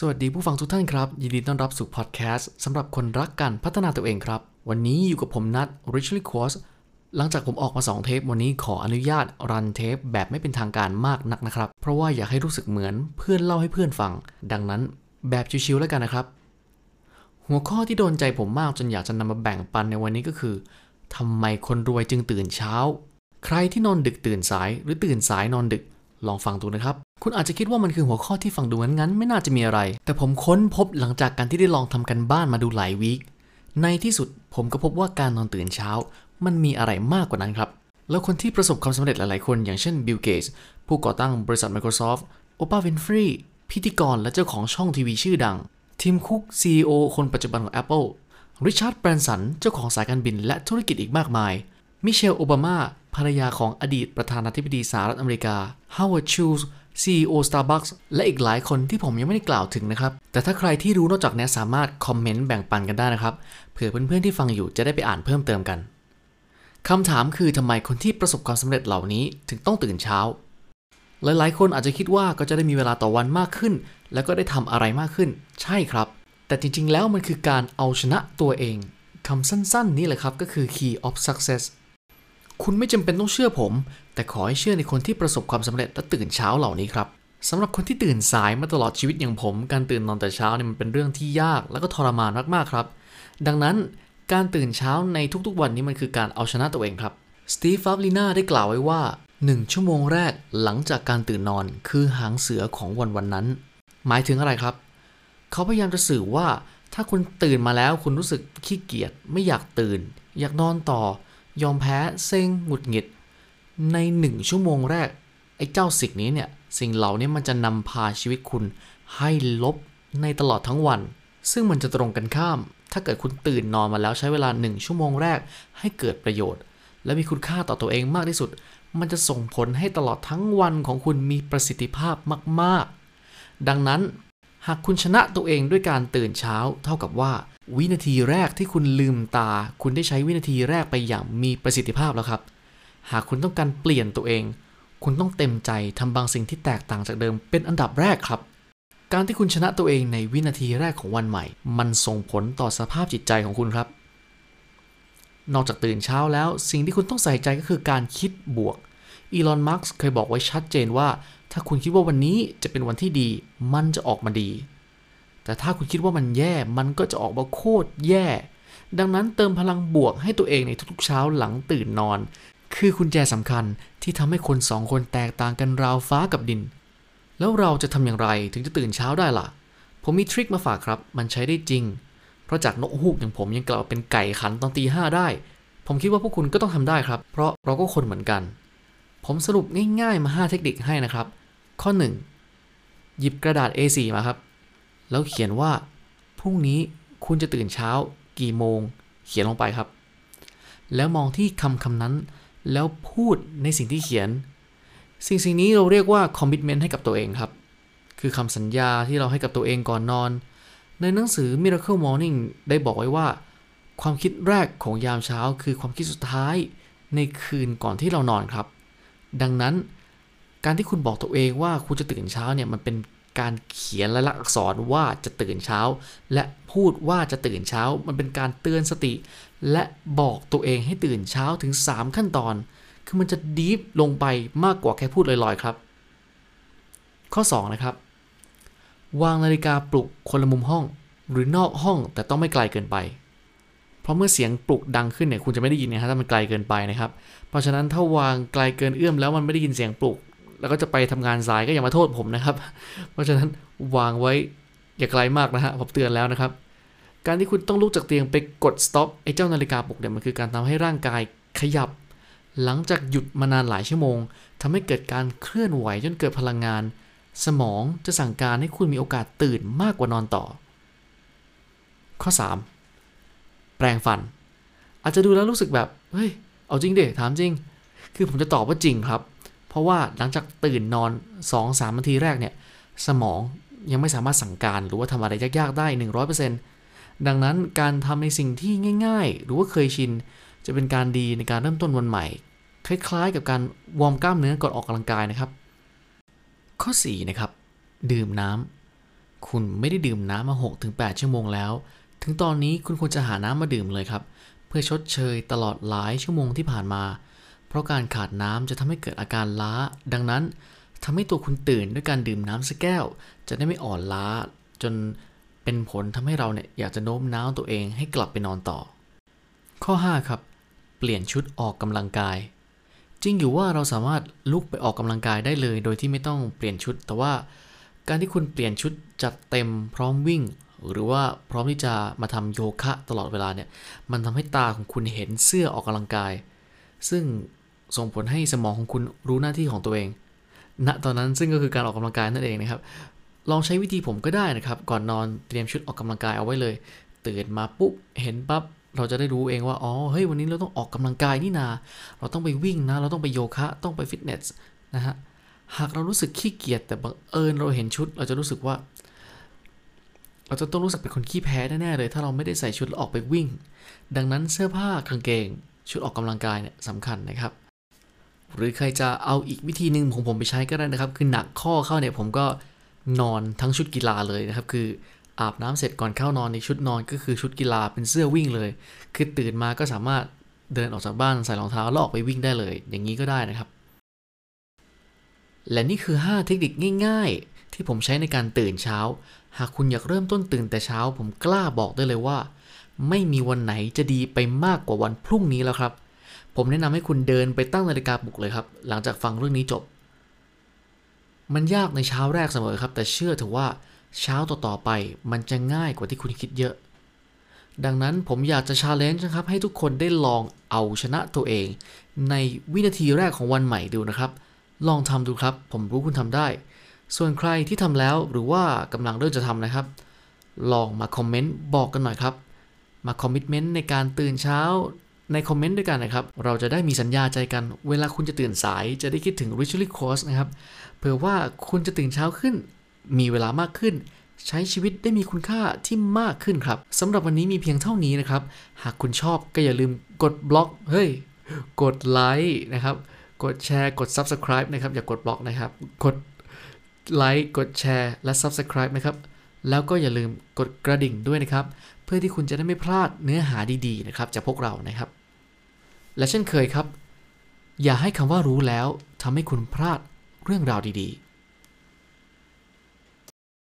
สวัสดีผู้ฟังทุกท่านครับ ยินดีต้อนรับสู่พอดแคสต์สำหรับคนรักการพัฒนาตัวเองครับ วันนี้อยู่กับผมนัท Richly q u a r t หลังจากผมออกมา 2 เทป วันนี้ขออนุญาตรันเทปแบบไม่เป็นทางการมากนักนะครับ เพราะว่าอยากให้รู้สึกเหมือนเพื่อนเล่าให้เพื่อนฟัง ดังนั้นแบบชิวๆแล้วกันนะครับ หัวข้อที่โดนใจผมมากจนอยากจะนำมาแบ่งปันในวันนี้ก็คือทำไมคนรวยจึงตื่นเช้า ใครที่นอนดึกตื่นสายหรือตื่นสายนอนดึก ลองฟังดูนะครับ คุณอาจจะคิดว่ามันคือหัวข้อที่ฟังดูงั้นๆ ไม่น่าจะมีอะไร แต่ผมค้นพบหลังจากการที่ได้ลองทำการบ้านมาดูหลาย week ในที่สุดผมก็พบว่าการนอนตื่นเช้า มันมีอะไรมากกว่านั้นครับ แล้วคนที่ประสบความสำเร็จหลายๆคน อย่างเช่นบิลเกตส์ผู้ก่อตั้งบริษัท Microsoft โอปราห์วินฟรีย์พิธีกรและเจ้าของช่องทีวีชื่อดัง ทิมคุก CEO คนปัจจุบันของ Apple ริชาร์ดแบรนสันเจ้าของสายการบินและธุรกิจอีกมากมาย มิเชลโอบามาภรรยาของอดีตประธานาธิบดีสหรัฐอเมริกา Howard Schultz CEO Starbucks และอีกหลายคนที่ผมยังไม่ได้กล่าวถึงนะครับ แต่ถ้าใครที่รู้นอกจากนี้สามารถคอมเมนต์แบ่งปันกันได้นะครับ เผื่อเพื่อนๆที่ฟังอยู่จะได้ไปอ่านเพิ่มเติมกันคำถามคือทำไมคนที่ประสบความสำเร็จเหล่านี้ถึงต้องตื่นเช้า หลายๆ คนอาจจะคิดว่าก็จะได้มีเวลาต่อวันมากขึ้น แล้วก็ได้ทำอะไรมากขึ้น ใช่ครับ แต่จริงๆ แล้วมันคือการเอาชนะตัวเองคำสั้นๆ นี่แหละครับก็คือ key of success คุณไม่จำเป็นต้องเชื่อผม แต่ขอให้เชื่อในคนที่ประสบความสำเร็จและตื่นเช้าเหล่านี้ครับสำหรับคนที่ตื่นสายมาตลอดชีวิตอย่างผม การตื่นนอนแต่เช้าเนี่ยมันเป็นเรื่องที่ยากและก็ทรมานมากๆครับ ดังนั้นการตื่นเช้าในทุกๆวันนี้มันคือการเอาชนะตัวเองครับสตีฟฟาบลิน่าได้กล่าวไว้ว่า 1 ชั่วโมงแรกหลังจากการตื่นนอนคือหางเสือของวันวันนั้น หมายถึงอะไรครับ เขาพยายามจะสื่อว่า ถ้าคุณตื่นมาแล้วคุณรู้สึกขี้เกียจไม่อยากตื่น อยากนอนต่อ ยอมแพ้เซ็งหงุดหงิด ในหนึ่งชั่วโมงแรก ไอ้เจ้าสิ่งนี้เนี่ย สิ่งเหล่านี้มันจะนำพาชีวิตคุณให้ลบในตลอดทั้งวัน ซึ่งมันจะตรงกันข้าม ถ้าเกิดคุณตื่นนอนมาแล้วใช้เวลาหนึ่งชั่วโมงแรกให้เกิดประโยชน์ และมีคุณค่าต่อตัวเองมากที่สุด มันจะส่งผลให้ตลอดทั้งวันของคุณมีประสิทธิภาพมาก ๆ ดังนั้น หากคุณชนะตัวเองด้วยการตื่นเช้า เท่ากับว่า วินาทีแรกที่คุณลืมตา คุณได้ใช้วินาทีแรกไปอย่างมีประสิทธิภาพแล้วครับ หากคุณต้องการเปลี่ยนตัวเอง คุณต้องเต็มใจทำบางสิ่งที่แตกต่างจากเดิมเป็นอันดับแรกครับ การที่คุณชนะตัวเองในวินาทีแรกของวันใหม่ มันส่งผลต่อสภาพจิตใจของคุณครับ นอกจากตื่นเช้าแล้ว สิ่งที่คุณต้องใส่ใจก็คือการคิดบวก อีลอน มัสก์เคยบอกไว้ชัดเจนว่า ถ้าคุณคิดว่าวันนี้จะเป็นวันที่ดี มันจะออกมาดี แต่ถ้าคุณคิดว่ามันแย่มันก็จะออกมาโคตรแย่ ดังนั้นเติมพลังบวกให้ตัวเองในทุกๆเช้าหลังตื่นนอน คือคุณแจสำคัญที่ทำให้คนสองคนแตกต่างกันราวฟ้ากับดิน แล้วเราจะทำอย่างไรถึงจะตื่นเช้าได้ล่ะ ผมมีทริคมาฝากครับ มันใช้ได้จริง เพราะจากนกฮูกอย่างผมยังกลับเป็นไก่ขันตอนตีห้าได้ ผมคิดว่าพวกคุณก็ต้องทำได้ครับ เพราะเราก็คนเหมือนกัน ผมสรุปง่ายๆมา 5 เทคนิคให้นะครับ ข้อ 1 หยิบกระดาษ A4 มาครับ แล้วเขียนว่า พรุ่งนี้คุณจะตื่นเช้ากี่โมง เขียนลงไปครับ แล้วมองที่คำคำนั้น แล้วพูดในสิ่งที่เขียน สิ่งสิ่งนี้เราเรียกว่าคอมมิชเมนต์ให้กับตัวเองครับ คือคำสัญญาที่เราให้กับตัวเองก่อนนอน ในหนังสือ Miracle Morning ได้บอกไว้ว่า ความคิดแรกของยามเช้า คือความคิดสุดท้ายในคืนก่อนที่เรานอนครับ ดังนั้นการที่คุณบอกตัวเองว่าคุณจะตื่นเช้าเนี่ยมันเป็น การเขียนแลายลักษณ์อักษรว่าจะตื่นเช้า และพูดว่าจะตื่นเช้า มันเป็นการเตือนสติ และบอกตัวเองให้ตื่นเช้าถึง 3 ขั้นตอน คือมันจะดีฟลงไปมากกว่าแค่พูดลอยๆครับ ข้อ 2 นะครับ วางนาฬิกาปลุกคนละมุมห้อง หรือนอกห้องแต่ต้องไม่ไกลเกินไป เพราะเมื่อเสียงปลุกดังขึ้นเนี่ยคุณจะไม่ได้ยินนะครับถ้ามันไกลเกินไปนะครับ เพราะฉะนั้นถ้าวางไกลเกินเอื้อมแล้วมันไม่ได้ยินเสียงปลุก แล้วก็จะไปทำงานสายก็อย่ามาโทษผมนะครับ เพราะฉะนั้นวางไว้อย่าไกลมากนะฮะผมเตือนแล้วนะครับ การที่คุณต้องลุกจากเตียงไปกด stop ไอ้เจ้านาฬิกาปลุกเนี่ยมันคือการทำให้ร่างกายขยับ หลังจากหยุดมานานหลายชั่วโมงทำให้เกิดการเคลื่อนไหวจนเกิดพลังงาน สมองจะสั่งการให้คุณมีโอกาสตื่นมากกว่านอนต่อ ข้อ 3 แปรงฟัน อาจจะดูแล้วรู้สึกแบบเฮ้ยเอาจริงเดถามจริง คือผมจะตอบว่าจริงครับ เพราะว่าหลังจากตื่นนอน 2-3นาทีแรกเนี่ย สมองยังไม่สามารถสั่งการหรือว่าทำอะไรยากๆได้ 100%ดังนั้นการทำในสิ่งที่ง่าย ๆ หรือว่าเคยชิน จะเป็นการดีในการเริ่มต้นวันใหม่ คล้ายๆ กับการวอร์มกล้ามเนื้อก่อนออกกำลังกายนะครับ ข้อ4นะครับดื่มน้คุณไม่ได้ดื่มน้ำมา 6-8 ชั่วโมงแล้ว ถึงตอนนี้คุณควรจะหาน้ำมาดื่มเลยครับ เพื่อชดเชยตลอดหลายชั่วโมงที่ผ่านมา เพราะการขาดน้ำจะทำให้เกิดอาการล้า ดังนั้นทำให้ตัวคุณตื่นด้วยการดื่มน้ำสักแก้ว จะได้ไม่อ่อนล้า จนเป็นผลทำให้เราเนี่ยอยากจะโน้มน้าวตัวเองให้กลับไปนอนต่อ ข้อ 5 ครับ เปลี่ยนชุดออกกำลังกาย จริงอยู่ว่าเราสามารถลุกไปออกกำลังกายได้เลย โดยที่ไม่ต้องเปลี่ยนชุด แต่ว่าการที่คุณเปลี่ยนชุดจัดเต็มพร้อมวิ่ง หรือว่าพร้อมที่จะมาทำโยคะตลอดเวลาเนี่ยมันทำให้ตาของคุณเห็นเสื้อออกกำลังกาย ซึ่ง ส่งผลให้สมองของคุณรู้หน้าที่ของตัวเอง ณ ตอนนั้นซึ่งก็คือการออกกำลังกายนั่นเองนะครับ ลองใช้วิธีผมก็ได้นะครับ ก่อนนอนเตรียมชุดออกกำลังกายเอาไว้เลย ตื่นมาปุ๊บ เห็นปั๊บ เราจะได้รู้เองว่า อ๋อ เฮ้ย วันนี้เราต้องออกกำลังกายนี่นา เราต้องไปวิ่งนะ เราต้องไปโยคะ ต้องไปฟิตเนสนะฮะ หากเรารู้สึกขี้เกียจแต่บังเอิญเราเห็นชุด เราจะรู้สึกว่า เราจะต้องรู้สึกเป็นคนขี้แพ้แน่ๆเลย ถ้าเราไม่ได้ใส่ชุดแล้วออกไปวิ่ง ดังนั้นเสื้อผ้ากางเกง ชุดออกกำลังกายเนี่ยสำคัญนะครับ หรือใครจะเอาอีกวิธีหนึ่งของผมไปใช้ก็ได้นะครับ คือหนักข้อเข้าเนี่ยผมก็นอนทั้งชุดกีฬาเลยนะครับ คืออาบน้ำเสร็จก่อนเข้านอนในชุดนอนก็คือชุดกีฬาเป็นเสื้อวิ่งเลย คือตื่นมาก็สามารถเดินออกจากบ้านใส่รองเท้าแล้วออกไปวิ่งได้เลย อย่างนี้ก็ได้นะครับ และนี่คือ 5 เทคนิคง่าย ๆ ที่ผมใช้ในการตื่นเช้า หากคุณอยากเริ่มต้นตื่นแต่เช้า ผมกล้าบอกได้เลยว่า ไม่มีวันไหนจะดีไปมากกว่าวันพรุ่งนี้แล้วครับ ผมแนะนำให้คุณเดินไปตั้งนาฬิกาปลุกเลยครับ หลังจากฟังเรื่องนี้จบ มันยากในเช้าแรกเสมอครับ แต่เชื่อเถอะว่าเช้าต่อๆไปมันจะง่ายกว่าที่คุณคิดเยอะ ดังนั้นผมอยากจะชาเลนจ์นะครับ ให้ทุกคนได้ลองเอาชนะตัวเอง ในวินาทีแรกของวันใหม่ดูนะครับ ลองทำดูครับ ผมรู้คุณทำได้ ส่วนใครที่ทำแล้วหรือว่ากำลังเริ่มจะทำนะครับ ลองมาคอมเมนต์บอกกันหน่อยครับ มา commitment ในการตื่นเช้า ในคอมเมนต์ด้วยกันนะครับ เราจะได้มีสัญญาใจกัน เวลาคุณจะตื่นสายจะได้คิดถึง Ritually Course นะครับเผื่อว่าคุณจะตื่นเช้าขึ้น มีเวลามากขึ้น ใช้ชีวิตได้มีคุณค่าที่มากขึ้นครับสำหรับวันนี้มีเพียงเท่านี้นะครับ หากคุณชอบก็อย่าลืมกดบล็อกเฮ้ยกดไลค์นะครับกดแชร์กด Subscribe นะครับ อย่ากดบล็อกนะครับ กดไลค์กดแชร์และ Subscribe นะครับ แล้วก็อย่าลืมกดกระดิ่งด้วยนะครับ เพื่อที่คุณจะได้ไม่พลาดเนื้อหาดีๆนะครับจากพวกเรานะครับ และเช่นเคยครับ อย่าให้คำว่ารู้แล้วทำให้คุณพลาดเรื่องราวดีๆ